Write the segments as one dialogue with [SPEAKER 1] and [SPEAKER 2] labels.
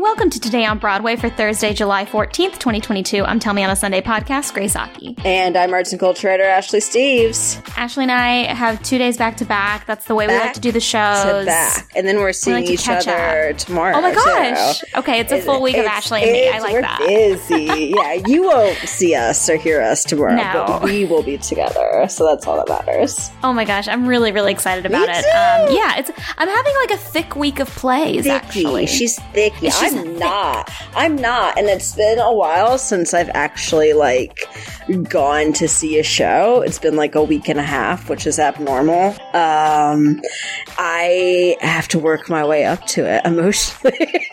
[SPEAKER 1] Welcome to Today on Broadway for Thursday, July 14th, 2022. I'm Tell Me on a Sunday podcast, Grace Aki.
[SPEAKER 2] And I'm arts and culture writer Ashley Steves.
[SPEAKER 1] Ashley and I have two days back to back. That's the way we like to do the shows.
[SPEAKER 2] To back. And then we're seeing
[SPEAKER 1] like
[SPEAKER 2] each other
[SPEAKER 1] up.
[SPEAKER 2] tomorrow.
[SPEAKER 1] Oh my gosh.
[SPEAKER 2] too.
[SPEAKER 1] Okay, it's a full week of Ashley and me. I like
[SPEAKER 2] we're
[SPEAKER 1] that.
[SPEAKER 2] busy. yeah, you won't see us or hear us tomorrow,
[SPEAKER 1] No.
[SPEAKER 2] but we will be together. So that's all that matters.
[SPEAKER 1] Oh my gosh, I'm really, really excited about it. Um, yeah, it's I'm having like a thick week of plays.
[SPEAKER 2] Thicky.
[SPEAKER 1] Actually,
[SPEAKER 2] She's thicky.
[SPEAKER 1] She's
[SPEAKER 2] I'm not. I'm not. And it's been a while since I've actually like gone to see a show. It's been like a week and a half, which is abnormal. Um I have to work my way up to it emotionally.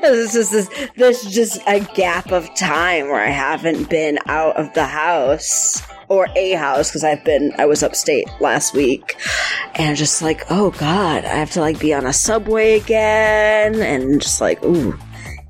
[SPEAKER 2] this is this, there's just a gap of time where I haven't been out of the house or a house because I've been I was upstate last week and just like oh god I have to like be on a subway again and just like ooh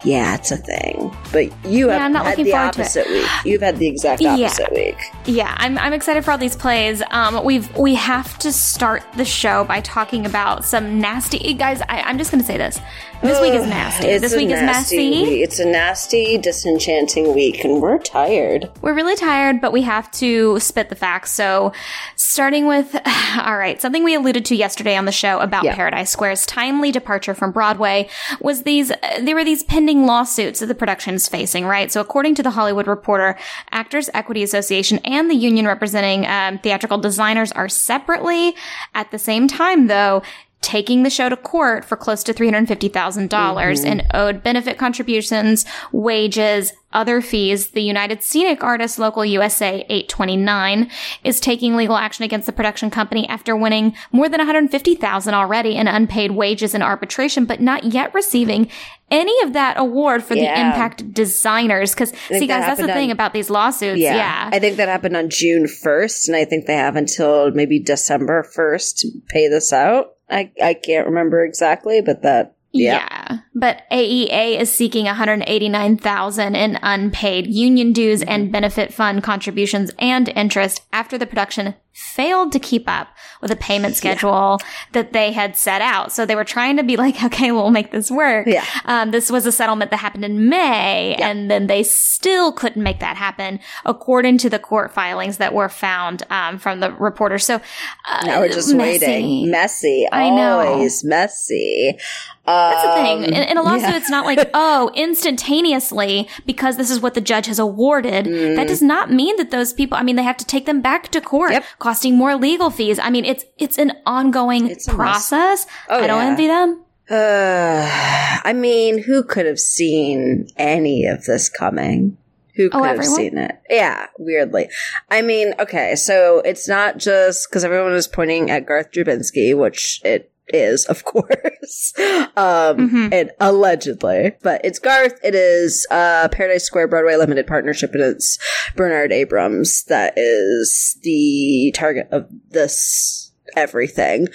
[SPEAKER 2] yeah it's a thing but you have
[SPEAKER 1] I'm not
[SPEAKER 2] had the
[SPEAKER 1] forward to it.
[SPEAKER 2] opposite week you've had the exact
[SPEAKER 1] Yeah.
[SPEAKER 2] opposite week
[SPEAKER 1] Yeah, I'm, I'm excited for all these plays. Um, we've we have to start the show by talking about some nasty guys. I, I'm just going to say this: this week is nasty. This week is
[SPEAKER 2] nasty it's a nasty disenchanting week and we're tired
[SPEAKER 1] We're really tired, but we have to spit the facts. So, starting with, all right, something we alluded to yesterday on the show about
[SPEAKER 2] Yeah.
[SPEAKER 1] Paradise Square's timely departure from Broadway was these, uh, there were these pending lawsuits that the production's facing, right? So, according to the Hollywood Reporter, Actors Equity Association and the union representing um, theatrical designers are separately, at the same time, though, taking the show to court for close to $350,000 mm-hmm. in owed benefit contributions, wages, other fees. The United Scenic Artists Local USA 829 is taking legal action against the production company after winning more than 150,000 already in unpaid wages and arbitration, but not yet receiving any of that award for the impact designers. Cause see
[SPEAKER 2] that
[SPEAKER 1] guys, that's the
[SPEAKER 2] happened
[SPEAKER 1] thing about these lawsuits. Yeah.
[SPEAKER 2] I think that happened on June 1st, and I think they have until maybe December 1st to pay this out. I, I can't remember exactly, but that, yeah.
[SPEAKER 1] Yeah. But AEA is seeking 189,000 in unpaid union dues
[SPEAKER 2] Mm-hmm.
[SPEAKER 1] and benefit fund contributions and interest after the production failed to keep up with a payment schedule that they had set out. So they were trying to be like, okay, we'll make this work.
[SPEAKER 2] Yeah.
[SPEAKER 1] Um, this was a settlement that happened in May and then they still couldn't make that happen according to the court filings that were found, um, from the reporter. So, uh,
[SPEAKER 2] Now we're just
[SPEAKER 1] messy.
[SPEAKER 2] waiting. Messy.
[SPEAKER 1] I know.
[SPEAKER 2] Always messy.
[SPEAKER 1] That's the thing.
[SPEAKER 2] Um,
[SPEAKER 1] In, in a lawsuit,
[SPEAKER 2] yeah.
[SPEAKER 1] it's not like, oh, instantaneously, because this is what the judge has awarded. That does not mean that those people, I mean, they have to take them back to court,
[SPEAKER 2] Mm. Yep.
[SPEAKER 1] Costing more legal fees. I mean, it's, it's an ongoing
[SPEAKER 2] It's
[SPEAKER 1] process.
[SPEAKER 2] Oh,
[SPEAKER 1] I don't
[SPEAKER 2] yeah.
[SPEAKER 1] envy them.
[SPEAKER 2] Uh, I mean, who could have seen any of this coming? Who could
[SPEAKER 1] Oh,
[SPEAKER 2] have seen it? Yeah, weirdly. I mean, okay, so it's not just because everyone was pointing at Garth Drabinsky, which it is, of course, um,
[SPEAKER 1] Mhm.
[SPEAKER 2] and allegedly, but it's Garth. It is uh, Paradise Square Broadway Limited Partnership, and it's Bernard Abrams that is the target of this everything.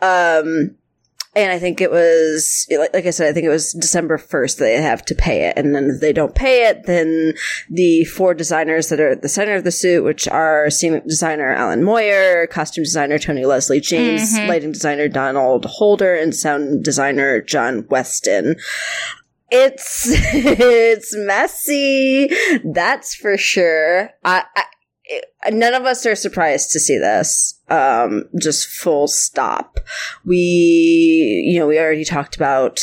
[SPEAKER 2] Um, and I think it was, like, like I said, I think it was December 1st they have to pay it. And then if they don't pay it, then the four designers that are at the center of the suit, which are scenic designer Allen Moyer, costume designer Toni-Leslie James,
[SPEAKER 1] Mhm.
[SPEAKER 2] lighting designer Donald Holder, and sound designer Jon Weston. It's, it's messy. That's for sure. I, I it- none of us are surprised to see this. Um, just full stop. We, you know, we already talked about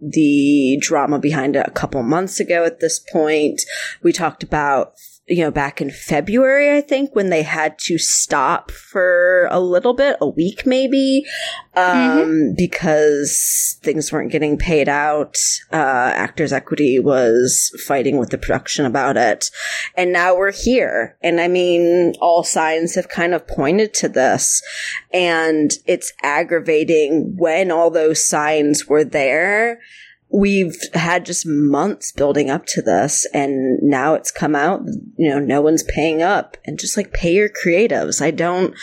[SPEAKER 2] the drama behind it a couple months ago at this point. We talked about, you know, back in February, I think, when they had to stop for a little bit, a week maybe, um, because things weren't getting paid out. Uh, Actors Equity was fighting with the production about it. And now we're here. And I mean, all signs have kind of pointed to this. And it's aggravating when all those signs were there. We've had just months building up to this, and now it's come out. You know, no one's paying up, and just like pay your creatives. I don't,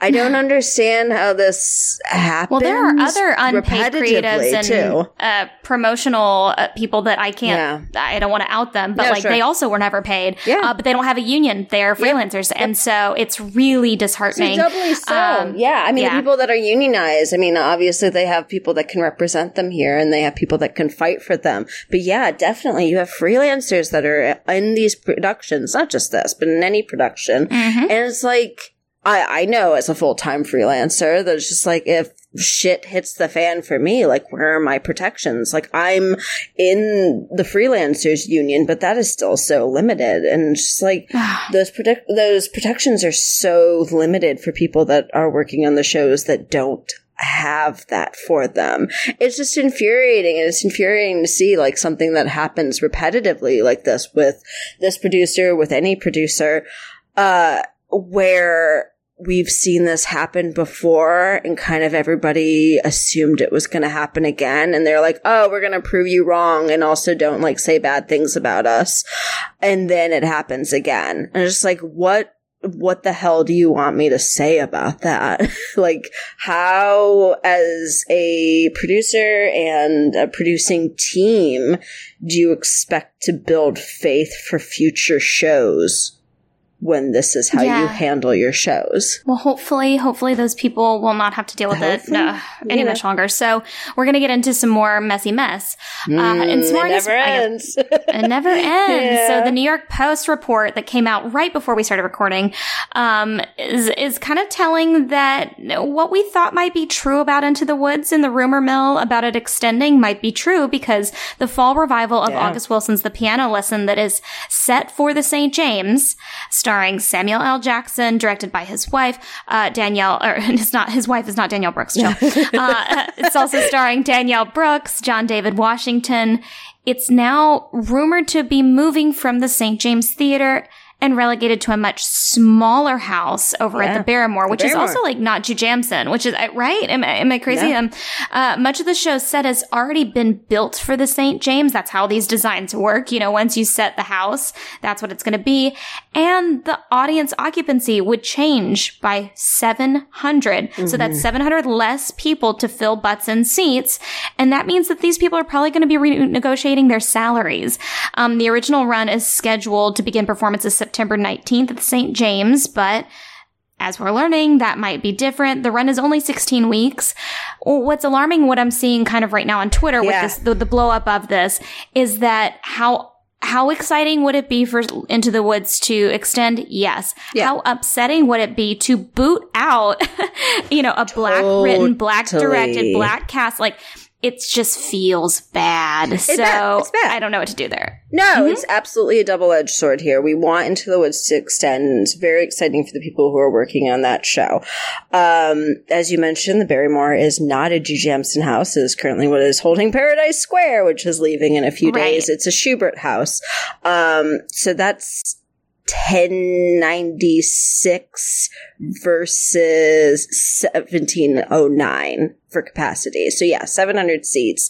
[SPEAKER 2] I don't understand how this happens.
[SPEAKER 1] Well, there are other unpaid creatives and uh, promotional uh, people that I can't. I don't want to out them, but
[SPEAKER 2] Yeah,
[SPEAKER 1] like
[SPEAKER 2] sure.
[SPEAKER 1] they also were never paid.
[SPEAKER 2] Yeah.
[SPEAKER 1] uh, but they don't have a union; they're freelancers, and so it's really
[SPEAKER 2] So
[SPEAKER 1] disheartening.
[SPEAKER 2] doubly so.
[SPEAKER 1] Um,
[SPEAKER 2] yeah. I mean,
[SPEAKER 1] yeah.
[SPEAKER 2] people that are unionized, I mean, obviously they have people that can represent them here and they have people that can and fight for them. But yeah, definitely you have freelancers that are in these productions, not just this, but in any production.
[SPEAKER 1] Mm-hmm.
[SPEAKER 2] And it's like, I, I know as a full time freelancer that it's just like if shit hits the fan for me, like where are my protections? Like I'm in the freelancers union, but that is still so limited. And just like those protect those protections are so limited for people that are working on the shows that don't have that for them. It's just infuriating and it's infuriating to see like something that happens repetitively like this with this producer, with any producer, uh, where we've seen this happen before and kind of everybody assumed it was going to happen again. And they're like, oh, we're going to prove you wrong. And also don't like say bad things about us. And then it happens again. And it's just like, what? What the hell do you want me to say about that? like, how, as a producer and a producing team, do you expect to build faith for future shows? When this is how
[SPEAKER 1] Yeah.
[SPEAKER 2] you handle your shows.
[SPEAKER 1] Well, hopefully, hopefully those people will not have to deal with it
[SPEAKER 2] Hopefully,
[SPEAKER 1] uh, any
[SPEAKER 2] yeah.
[SPEAKER 1] much longer. So we're going to get into some more messy mess. Uh, and some
[SPEAKER 2] Mm, it never ends.
[SPEAKER 1] It never ends. So the New York Post report that came out right before we started recording um, is is kind of telling that what we thought might be true about Into the Woods in the rumor mill about it extending might be true because the fall revival of
[SPEAKER 2] Yeah.
[SPEAKER 1] August Wilson's The Piano Lesson that is set for the St. James, starring Samuel L. Jackson, directed by his wife uh, Danielle. Or it's not his wife is not Danielle Brooks. Chill. uh, it's also starring Danielle Brooks, John David Washington. It's now rumored to be moving from the St. James Theater and relegated to a much smaller house over at the Barrymore, which is
[SPEAKER 2] Barrymore.
[SPEAKER 1] also like not Jujamcyn, which is uh, right. Am, I- am I crazy?
[SPEAKER 2] Yeah.
[SPEAKER 1] Um, uh, much of the show's set has already been built for the St. James. That's how these designs work. You know, once you set the house, that's what it's going to be. And the audience occupancy would change by 700. So
[SPEAKER 2] Mm-hmm.
[SPEAKER 1] that's 700 less people to fill butts and seats. And that means that these people are probably going to be renegotiating their salaries. Um, the original run is scheduled to begin performances September 19th at the St. James, but as we're learning, that might be different. The run is only 16 weeks. What's alarming, what I'm seeing kind of right now on Twitter with
[SPEAKER 2] Yeah.
[SPEAKER 1] this, the, the blow up of this is that how, how exciting would it be for Into the Woods to extend? Yes.
[SPEAKER 2] Yeah.
[SPEAKER 1] How upsetting would it be to boot out, you know, a black written, black directed, black cast? Like, it just feels bad. so
[SPEAKER 2] bad. It's bad.
[SPEAKER 1] I don't know what to do there.
[SPEAKER 2] No, it's absolutely a double edged sword here. We want Into the Woods to extend. and It's very exciting for the people who are working on that show. Um, as you mentioned, the Barrymore is not a Jujamcyn house. It is currently what is holding Paradise Square, which is leaving in a few
[SPEAKER 1] Right.
[SPEAKER 2] days. It's a Shubert house. Um, so that's 1096 versus 1709 for capacity. So yeah, 700 seats.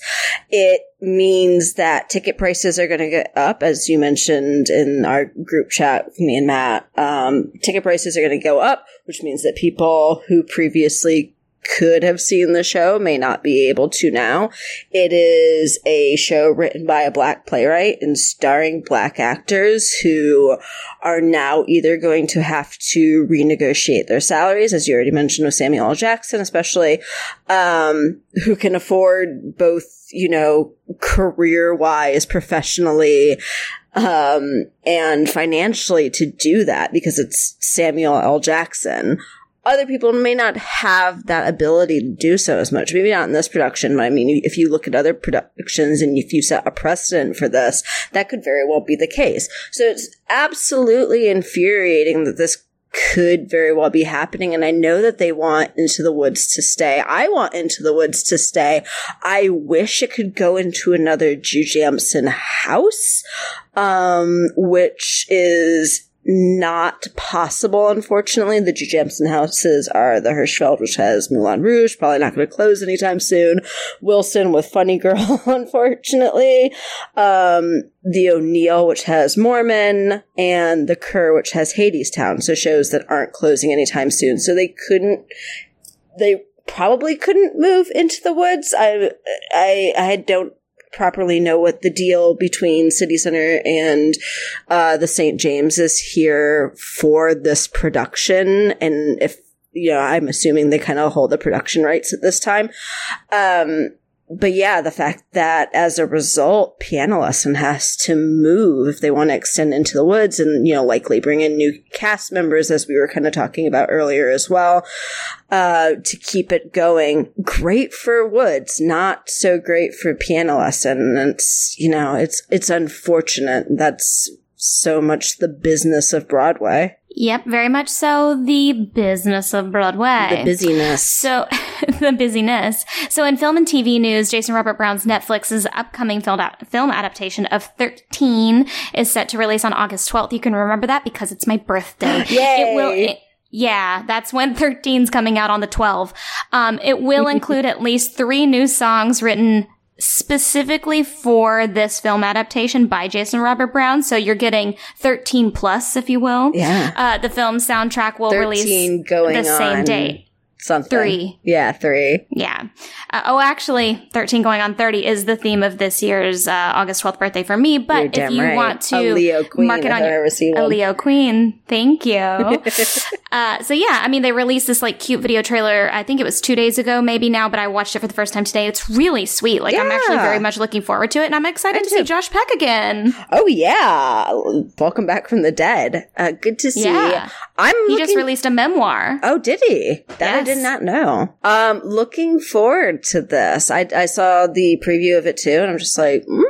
[SPEAKER 2] It means that ticket prices are going to get up, as you mentioned in our group chat with me and Matt. Um, ticket prices are going to go up, which means that people who previously could have seen the show may not be able to now. It is a show written by a black playwright and starring black actors who are now either going to have to renegotiate their salaries, as you already mentioned with Samuel L. Jackson, especially, um, who can afford both, you know, career wise, professionally, um, and financially to do that because it's Samuel L. Jackson other people may not have that ability to do so as much. Maybe not in this production, but I mean, if you look at other productions and if you set a precedent for this, that could very well be the case. So it's absolutely infuriating that this could very well be happening. And I know that they want Into the Woods to stay. I want Into the Woods to stay. I wish it could go into another Jew house, um, which is not possible, unfortunately. The Jujamcyn houses are the Hirschfeld, which has Moulin Rouge, probably not going to close anytime soon. Wilson with Funny Girl, unfortunately. Um, the O'Neill, which has Mormon, and the Kerr, which has Hadestown. So shows that aren't closing anytime soon. So they couldn't, they probably couldn't move into the woods. I, I, I don't properly know what the deal between City Center and uh, the St. James is here for this production, and if you know, I'm assuming they kind of hold the production rights at this time. Um, but yeah, the fact that as a result, Piano Lesson has to move if they want to extend into the woods and, you know, likely bring in new cast members, as we were kind of talking about earlier as well, uh, to keep it going. Great for Woods, not so great for Piano Lesson. And it's, you know, it's, it's unfortunate. That's so much the business of Broadway.
[SPEAKER 1] Yep, very much so the business of Broadway.
[SPEAKER 2] The busyness.
[SPEAKER 1] So, the busyness. So, in film and TV news, Jason Robert Brown's Netflix's upcoming film, film adaptation of 13 is set to release on August 12th. You can remember that because it's my birthday.
[SPEAKER 2] Yay!
[SPEAKER 1] It will. It, yeah, that's when 13's coming out on the 12th. Um, it will include at least three new songs written specifically for this film adaptation by Jason Robert Brown. So you're getting 13 plus, if you will.
[SPEAKER 2] Yeah.
[SPEAKER 1] Uh, the film soundtrack will
[SPEAKER 2] 13
[SPEAKER 1] release
[SPEAKER 2] going
[SPEAKER 1] the same
[SPEAKER 2] on
[SPEAKER 1] date.
[SPEAKER 2] Something.
[SPEAKER 1] Three.
[SPEAKER 2] Yeah, three.
[SPEAKER 1] Yeah. Uh, oh, actually, 13 going on 30 is the theme of this year's uh, August 12th birthday for me. But if you
[SPEAKER 2] right.
[SPEAKER 1] want to
[SPEAKER 2] a Leo Queen,
[SPEAKER 1] mark it on your a. Leo Queen. Thank you. uh, so yeah, I mean, they released this like cute video trailer. I think it was two days ago, maybe now, but I watched it for the first time today. It's really sweet. Like I'm actually very much looking forward to it, and I'm excited to see. Josh Peck again.
[SPEAKER 2] Oh yeah, welcome back from the dead. Uh, good to see.
[SPEAKER 1] Yeah.
[SPEAKER 2] I'm.
[SPEAKER 1] He
[SPEAKER 2] looking-
[SPEAKER 1] just released a memoir.
[SPEAKER 2] Oh, did he? That I did not know. Um, looking forward to this. I I saw the preview of it too, and I'm just like. Mm,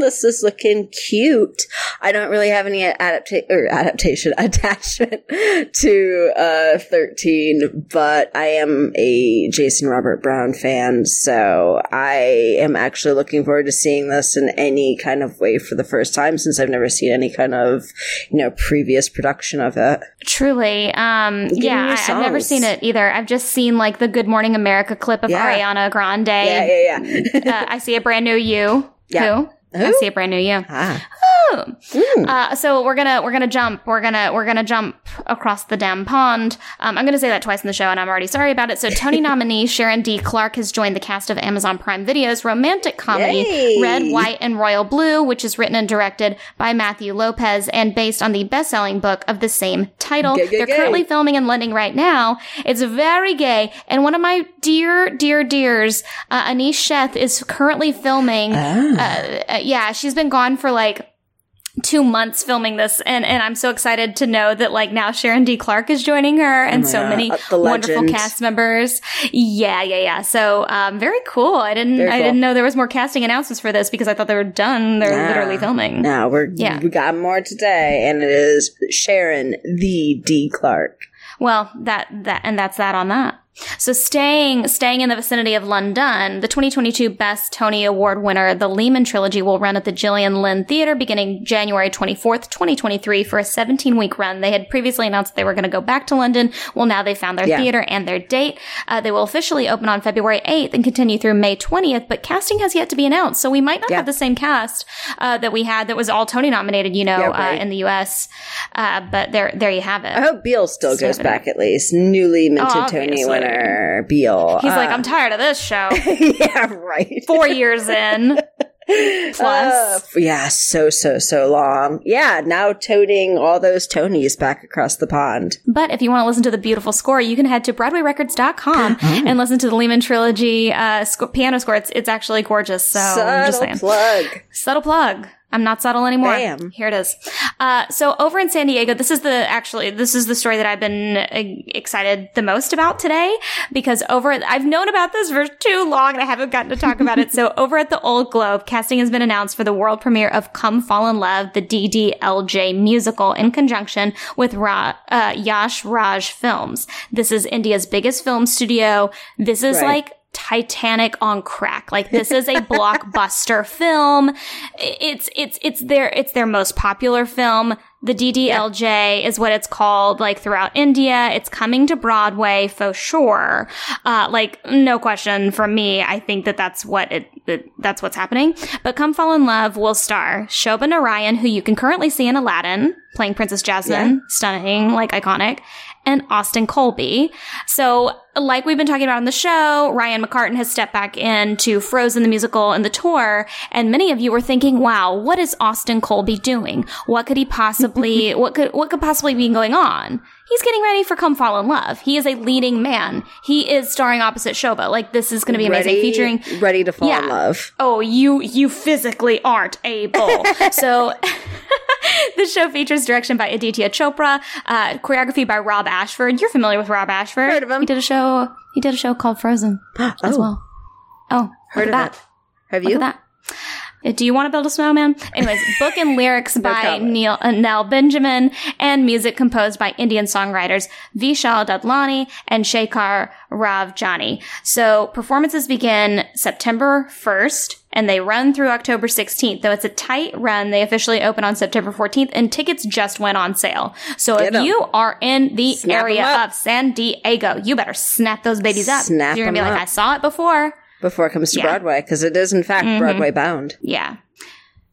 [SPEAKER 2] this is looking cute. I don't really have any adapta- or adaptation attachment to uh 13, but I am a Jason Robert Brown fan, so I am actually looking forward to seeing this in any kind of way for the first time since I've never seen any kind of, you know, previous production of it.
[SPEAKER 1] Truly. Um, yeah, I, I've never seen it either. I've just seen like the Good Morning America clip of
[SPEAKER 2] Yeah.
[SPEAKER 1] Ariana Grande.
[SPEAKER 2] Yeah, yeah, yeah.
[SPEAKER 1] uh, I see a brand new you.
[SPEAKER 2] Yeah.
[SPEAKER 1] Who? I
[SPEAKER 2] Who?
[SPEAKER 1] see a brand new you.
[SPEAKER 2] ah.
[SPEAKER 1] Oh.
[SPEAKER 2] Mm.
[SPEAKER 1] Uh, so we're gonna we're gonna jump we're gonna we're gonna jump across the damn pond. Um, I'm gonna say that twice in the show, and I'm already sorry about it. So Tony nominee Sharon D. Clarke has joined the cast of Amazon Prime Video's romantic comedy
[SPEAKER 2] Yay.
[SPEAKER 1] Red, White, and Royal Blue, which is written and directed by Matthew Lopez and based on the best-selling book of the same title.
[SPEAKER 2] Gay, gay,
[SPEAKER 1] They're
[SPEAKER 2] gay.
[SPEAKER 1] currently filming in London right now. It's very gay, and one of my dear dear dears, uh, Aneesh Sheth, is currently filming.
[SPEAKER 2] Ah.
[SPEAKER 1] Uh, uh, yeah, she's been gone for like two months filming this and and I'm so excited to know that like now Sharon D. Clarke is joining her and
[SPEAKER 2] my
[SPEAKER 1] so
[SPEAKER 2] God,
[SPEAKER 1] many
[SPEAKER 2] uh,
[SPEAKER 1] wonderful cast members. Yeah, yeah, yeah. So um very cool. I didn't
[SPEAKER 2] Very
[SPEAKER 1] I didn't know there was more casting announcements for this because I thought they were done. They're
[SPEAKER 2] Nah.
[SPEAKER 1] literally filming.
[SPEAKER 2] Now we're
[SPEAKER 1] Yeah.
[SPEAKER 2] we got more today, and it is Sharon the D Clarke.
[SPEAKER 1] Well, that that and that's that on that. So staying staying in the vicinity of London, the 2022 Best Tony Award winner, the Lehman trilogy, will run at the Gillian Lynne Theatre beginning January 24th, 2023, for a 17 week run. They had previously announced they were going to go back to London. Well, now they found their
[SPEAKER 2] Yeah.
[SPEAKER 1] theater and their date. Uh, they will officially open on February 8th and continue through May 20th, but casting has yet to be announced, so we might not
[SPEAKER 2] Yeah.
[SPEAKER 1] have the same cast uh, that we had that was all Tony nominated, you know,
[SPEAKER 2] Yeah, right.
[SPEAKER 1] uh, in the U.S. Uh, but there, there you have it.
[SPEAKER 2] I hope Beale still
[SPEAKER 1] So
[SPEAKER 2] goes back at least. Newly minted
[SPEAKER 1] Oh,
[SPEAKER 2] Tony
[SPEAKER 1] obviously.
[SPEAKER 2] Beale.
[SPEAKER 1] He's like,
[SPEAKER 2] Uh,
[SPEAKER 1] I'm tired of this show.
[SPEAKER 2] yeah, right.
[SPEAKER 1] Four years in. plus.
[SPEAKER 2] Uh, yeah, so so so long. Yeah, now toting all those Tonys back across the pond.
[SPEAKER 1] But if you want to listen to the beautiful score, you can head to BroadwayRecords.com and listen to the Lehman Trilogy uh, sc- piano score. It's, it's actually gorgeous. So I'm just
[SPEAKER 2] Subtle plug.
[SPEAKER 1] Subtle plug. I'm not subtle anymore.
[SPEAKER 2] Bam.
[SPEAKER 1] Here it is. Uh, so over in San Diego, this is the actually this is the story that I've been uh, excited the most about today because over I've known about this for too long and I haven't gotten to talk about it. So over at the Old Globe, casting has been announced for the world premiere of Come Fall in Love, the DDLJ musical, in conjunction with Ra- uh, Yash Raj Films. This is India's biggest film studio. This is
[SPEAKER 2] Right.
[SPEAKER 1] like Titanic on crack. Like this is a blockbuster film. It's it's it's their it's their most popular film. The DDLJ is what it's called like throughout India. It's coming to Broadway for sure. Uh, like no question from me. I think that that's what it, it that's what's happening. But Come Fall in Love will star Shoba Narayan, who you can currently see in Aladdin playing Princess Jasmine, stunning, like iconic, and Austin Colby. So, like we've been talking about on the show, Ryan McCartan has stepped back into Frozen the musical and the tour, and many of you were thinking, wow, what is Austin Colby doing? What could he possibly possibly what could what could possibly be going on? He's getting ready for Come Fall in Love. He is a leading man. He is starring opposite Shoba. Like this is going to be amazing,
[SPEAKER 2] ready,
[SPEAKER 1] featuring
[SPEAKER 2] ready to fall
[SPEAKER 1] Yeah.
[SPEAKER 2] in love.
[SPEAKER 1] oh you you physically aren't able so the show features direction by aditya chopra uh, choreography by rob ashford you're familiar with rob ashford
[SPEAKER 2] Heard of him.
[SPEAKER 1] he did a show he did a show called frozen as
[SPEAKER 2] Oh,
[SPEAKER 1] well oh
[SPEAKER 2] heard of
[SPEAKER 1] at that.
[SPEAKER 2] Have you?
[SPEAKER 1] at that Uh, do you want to build a snowman? Anyways, book and lyrics by
[SPEAKER 2] comment.
[SPEAKER 1] Neil uh, Nell Benjamin and music composed by Indian songwriters Vishal Dadlani and Shekhar Ravjiani. So performances begin September 1st and they run through October 16th. Though it's a tight run, they officially open on September 14th and tickets just went on sale. So
[SPEAKER 2] Get
[SPEAKER 1] if
[SPEAKER 2] 'em.
[SPEAKER 1] you are in the
[SPEAKER 2] Snap
[SPEAKER 1] area of San Diego, you better snap those babies up.
[SPEAKER 2] Snap
[SPEAKER 1] You're going to be like,
[SPEAKER 2] up.
[SPEAKER 1] I saw it before.
[SPEAKER 2] Before it comes to
[SPEAKER 1] Yeah. Mm-hmm.
[SPEAKER 2] Broadway, because it is in fact Broadway bound.
[SPEAKER 1] Yeah.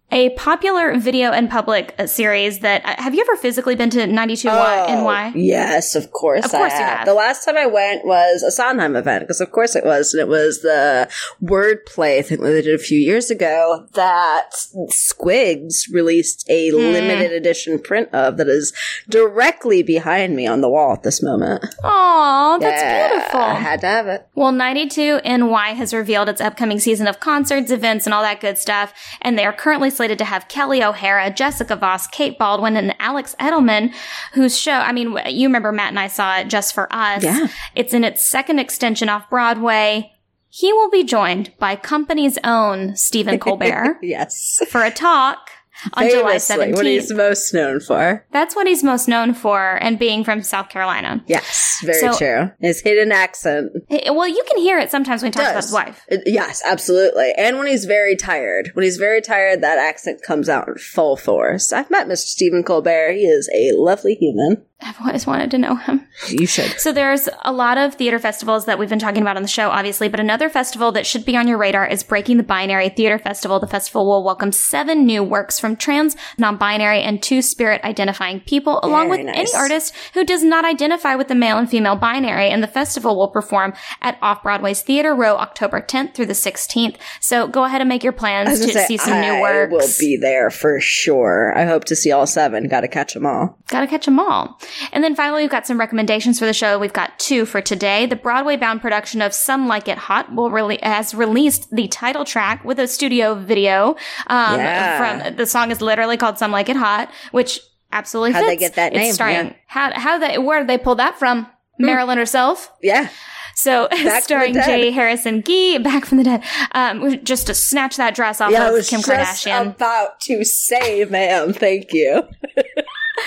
[SPEAKER 1] A popular video and public uh, series that uh, have you ever physically been to 92 Y
[SPEAKER 2] Oh,
[SPEAKER 1] NY?
[SPEAKER 2] Yes, of course.
[SPEAKER 1] Of course
[SPEAKER 2] I
[SPEAKER 1] you
[SPEAKER 2] have.
[SPEAKER 1] have.
[SPEAKER 2] The last time I went was a Sondheim event, because of course it was, and it was the wordplay thing that they did a few years ago that Squigs released a
[SPEAKER 1] Hmm.
[SPEAKER 2] limited edition print of that is directly behind me on the wall at this moment.
[SPEAKER 1] Oh, that's
[SPEAKER 2] Yeah,
[SPEAKER 1] beautiful.
[SPEAKER 2] I had to have it.
[SPEAKER 1] Well, 92 NY has revealed its upcoming season of concerts, events, and all that good stuff. And they are currently slated to have Kelli O'Hara, Jessica Vosk, Kate Baldwin, and Alex Edelman, whose show, I mean, you remember Matt and I saw it just for us.
[SPEAKER 2] Yeah.
[SPEAKER 1] It's in its second extension off Broadway. He will be joined by company's own Stephen Colbert
[SPEAKER 2] Yes.
[SPEAKER 1] for a talk on July
[SPEAKER 2] Famously, what he's most known for.
[SPEAKER 1] That's what he's most known for, and being from South Carolina.
[SPEAKER 2] Yes, very
[SPEAKER 1] So-
[SPEAKER 2] true. His hidden accent.
[SPEAKER 1] Eh, Well, you can hear it sometimes when he talks about his wife.
[SPEAKER 2] It- yes, absolutely. And when he's very tired. When he's very tired, that accent comes out in full force. I've met Mr. Stephen Colbert. He is a lovely human.
[SPEAKER 1] I've always wanted to know him.
[SPEAKER 2] You should.
[SPEAKER 1] So there's a lot of theater festivals that we've been talking about on the show, obviously, but another festival that should be on your radar is Breaking the Binary Theater Festival. The festival will welcome seven new works from trans, non-binary, and two-spirit identifying people, along with
[SPEAKER 2] Very
[SPEAKER 1] any artist who does not identify with the male and female binary. And the festival will perform at Off-Broadway's Theater Row October 10th through the 16th. So go ahead and make your plans to
[SPEAKER 2] say,
[SPEAKER 1] see some
[SPEAKER 2] I
[SPEAKER 1] new works.
[SPEAKER 2] will be there for sure. I hope to see all seven. Got to catch them all.
[SPEAKER 1] Gotta catch them all. And then finally, we've got some recommendations for the show. We've got two for today. The Broadway-bound production of Some Like It Hot will really has released the title track with a studio video. Um,
[SPEAKER 2] Yeah.
[SPEAKER 1] From the song is literally called Some Like It Hot, which absolutely
[SPEAKER 2] How'd
[SPEAKER 1] fits.
[SPEAKER 2] they get that
[SPEAKER 1] It's
[SPEAKER 2] name?
[SPEAKER 1] starring
[SPEAKER 2] Yeah. Hmm.
[SPEAKER 1] how how they where did they pull that from? Marilyn herself.
[SPEAKER 2] Yeah.
[SPEAKER 1] So
[SPEAKER 2] the
[SPEAKER 1] starring. J. Harrison Ghee, back from the dead, um, just to snatch that dress off
[SPEAKER 2] Yeah,
[SPEAKER 1] of
[SPEAKER 2] was
[SPEAKER 1] Kim Kardashian.
[SPEAKER 2] about to say, ma'am, thank you.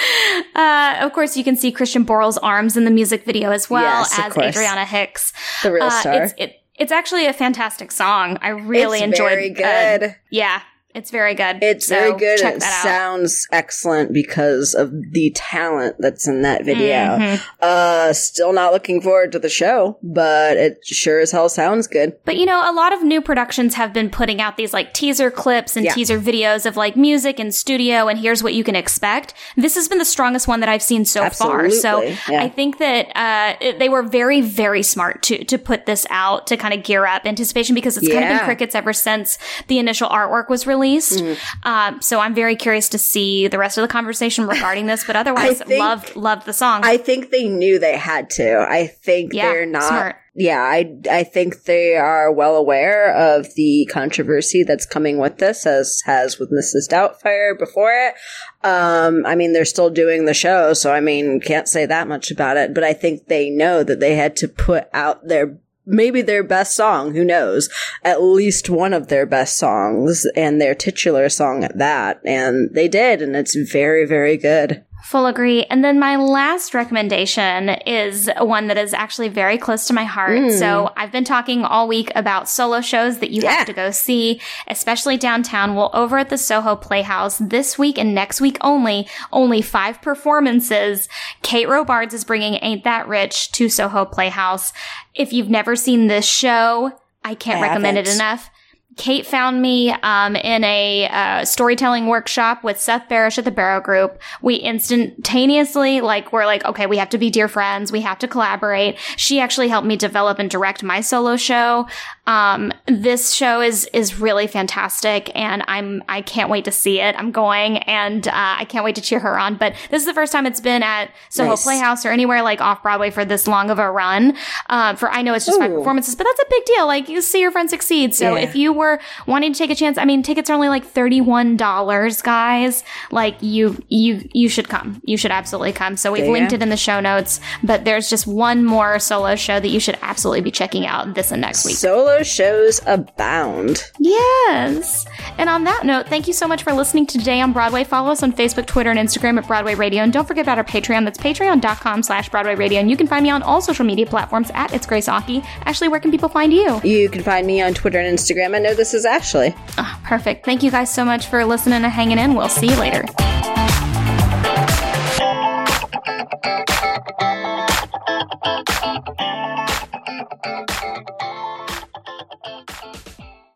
[SPEAKER 1] Uh, of course, you can see Christian Borle's arms in the music video as well
[SPEAKER 2] Yes,
[SPEAKER 1] as
[SPEAKER 2] course.
[SPEAKER 1] Adrianna Hicks.
[SPEAKER 2] The real
[SPEAKER 1] Uh,
[SPEAKER 2] star.
[SPEAKER 1] It's, it, it's actually a fantastic song. I really
[SPEAKER 2] It's
[SPEAKER 1] enjoyed.
[SPEAKER 2] very
[SPEAKER 1] uh,
[SPEAKER 2] good.
[SPEAKER 1] yeah, it's very good.
[SPEAKER 2] It's
[SPEAKER 1] So
[SPEAKER 2] very good. It sounds excellent because of the talent that's in that video.
[SPEAKER 1] Mhm.
[SPEAKER 2] Uh, still not looking forward to the show, but it sure as hell sounds good.
[SPEAKER 1] But you know, a lot of new productions have been putting out these like teaser clips and
[SPEAKER 2] Yeah.
[SPEAKER 1] teaser videos of like music and studio, and here's what you can expect. This has been the strongest one that I've seen so far. So
[SPEAKER 2] yeah.
[SPEAKER 1] I think that uh, it- they were very, very smart to to put this out to kind of gear up anticipation because it's kind of been crickets ever since the initial artwork was released.
[SPEAKER 2] Mm.
[SPEAKER 1] Um, so I'm very curious to see the rest of the conversation regarding this. But otherwise,
[SPEAKER 2] I think-
[SPEAKER 1] loved loved the song.
[SPEAKER 2] I think they knew they had to. I think
[SPEAKER 1] Yeah,
[SPEAKER 2] they're not.
[SPEAKER 1] smart.
[SPEAKER 2] Yeah, I I think they are well aware of the controversy that's coming with this, as has with Mrs. Doubtfire before it. Um, I mean, they're still doing the show, so I mean, can't say that much about it. But I think they know that they had to put out their maybe their best song, who knows? At least one of their best songs and their titular song at that. And they did, and it's very, very good.
[SPEAKER 1] Full agree. And then my last recommendation is one that is actually very close to my heart. Hmm. So I've been talking all week about solo shows that you
[SPEAKER 2] Yeah.
[SPEAKER 1] have to go see, especially downtown. Well, over at the Soho Playhouse this week and next week only, only five performances. Kate Robards is bringing Ain't That Rich to Soho Playhouse. If you've never seen this show, I can't
[SPEAKER 2] I
[SPEAKER 1] recommend it
[SPEAKER 2] haven't.
[SPEAKER 1] enough. Kate found me um, in a uh, storytelling workshop with Seth Barrish at the Barrow Group. We instantaneously, like, we're like, okay, we have to be dear friends. We have to collaborate. She actually helped me develop and direct my solo show. Um, this show is is really fantastic, and I'm I can't wait to see it. I'm going, and uh, I can't wait to cheer her on. But this is the first time it's been at Soho
[SPEAKER 2] Nice.
[SPEAKER 1] Playhouse or anywhere like off Broadway for this long of a run. Uh, for I know it's just five
[SPEAKER 2] Ooh.
[SPEAKER 1] performances, but that's a big deal. Like you see your friend succeed. So
[SPEAKER 2] Yeah.
[SPEAKER 1] if you were wanting to take a chance, I mean, tickets are only like thirty one dollars, guys. Like you you you should come. You should absolutely come. So we've
[SPEAKER 2] you
[SPEAKER 1] linked it in the show notes. But there's just one more solo show that you should absolutely be checking out this and next week.
[SPEAKER 2] Solo shows abound.
[SPEAKER 1] Yes. And on that note, thank you so much for listening to Today on Broadway. Follow us on Facebook, Twitter, and Instagram at Broadway Radio. And don't forget about our Patreon. That's patreon.com slash Broadway Radio. And you can find me on all social media platforms at It's Grace Aki. Ashley, where can people find you?
[SPEAKER 2] You can find me on Twitter and Instagram. I this is Ashley.
[SPEAKER 1] Oh, perfect. Thank you guys so much for listening and hanging in. We'll see you later.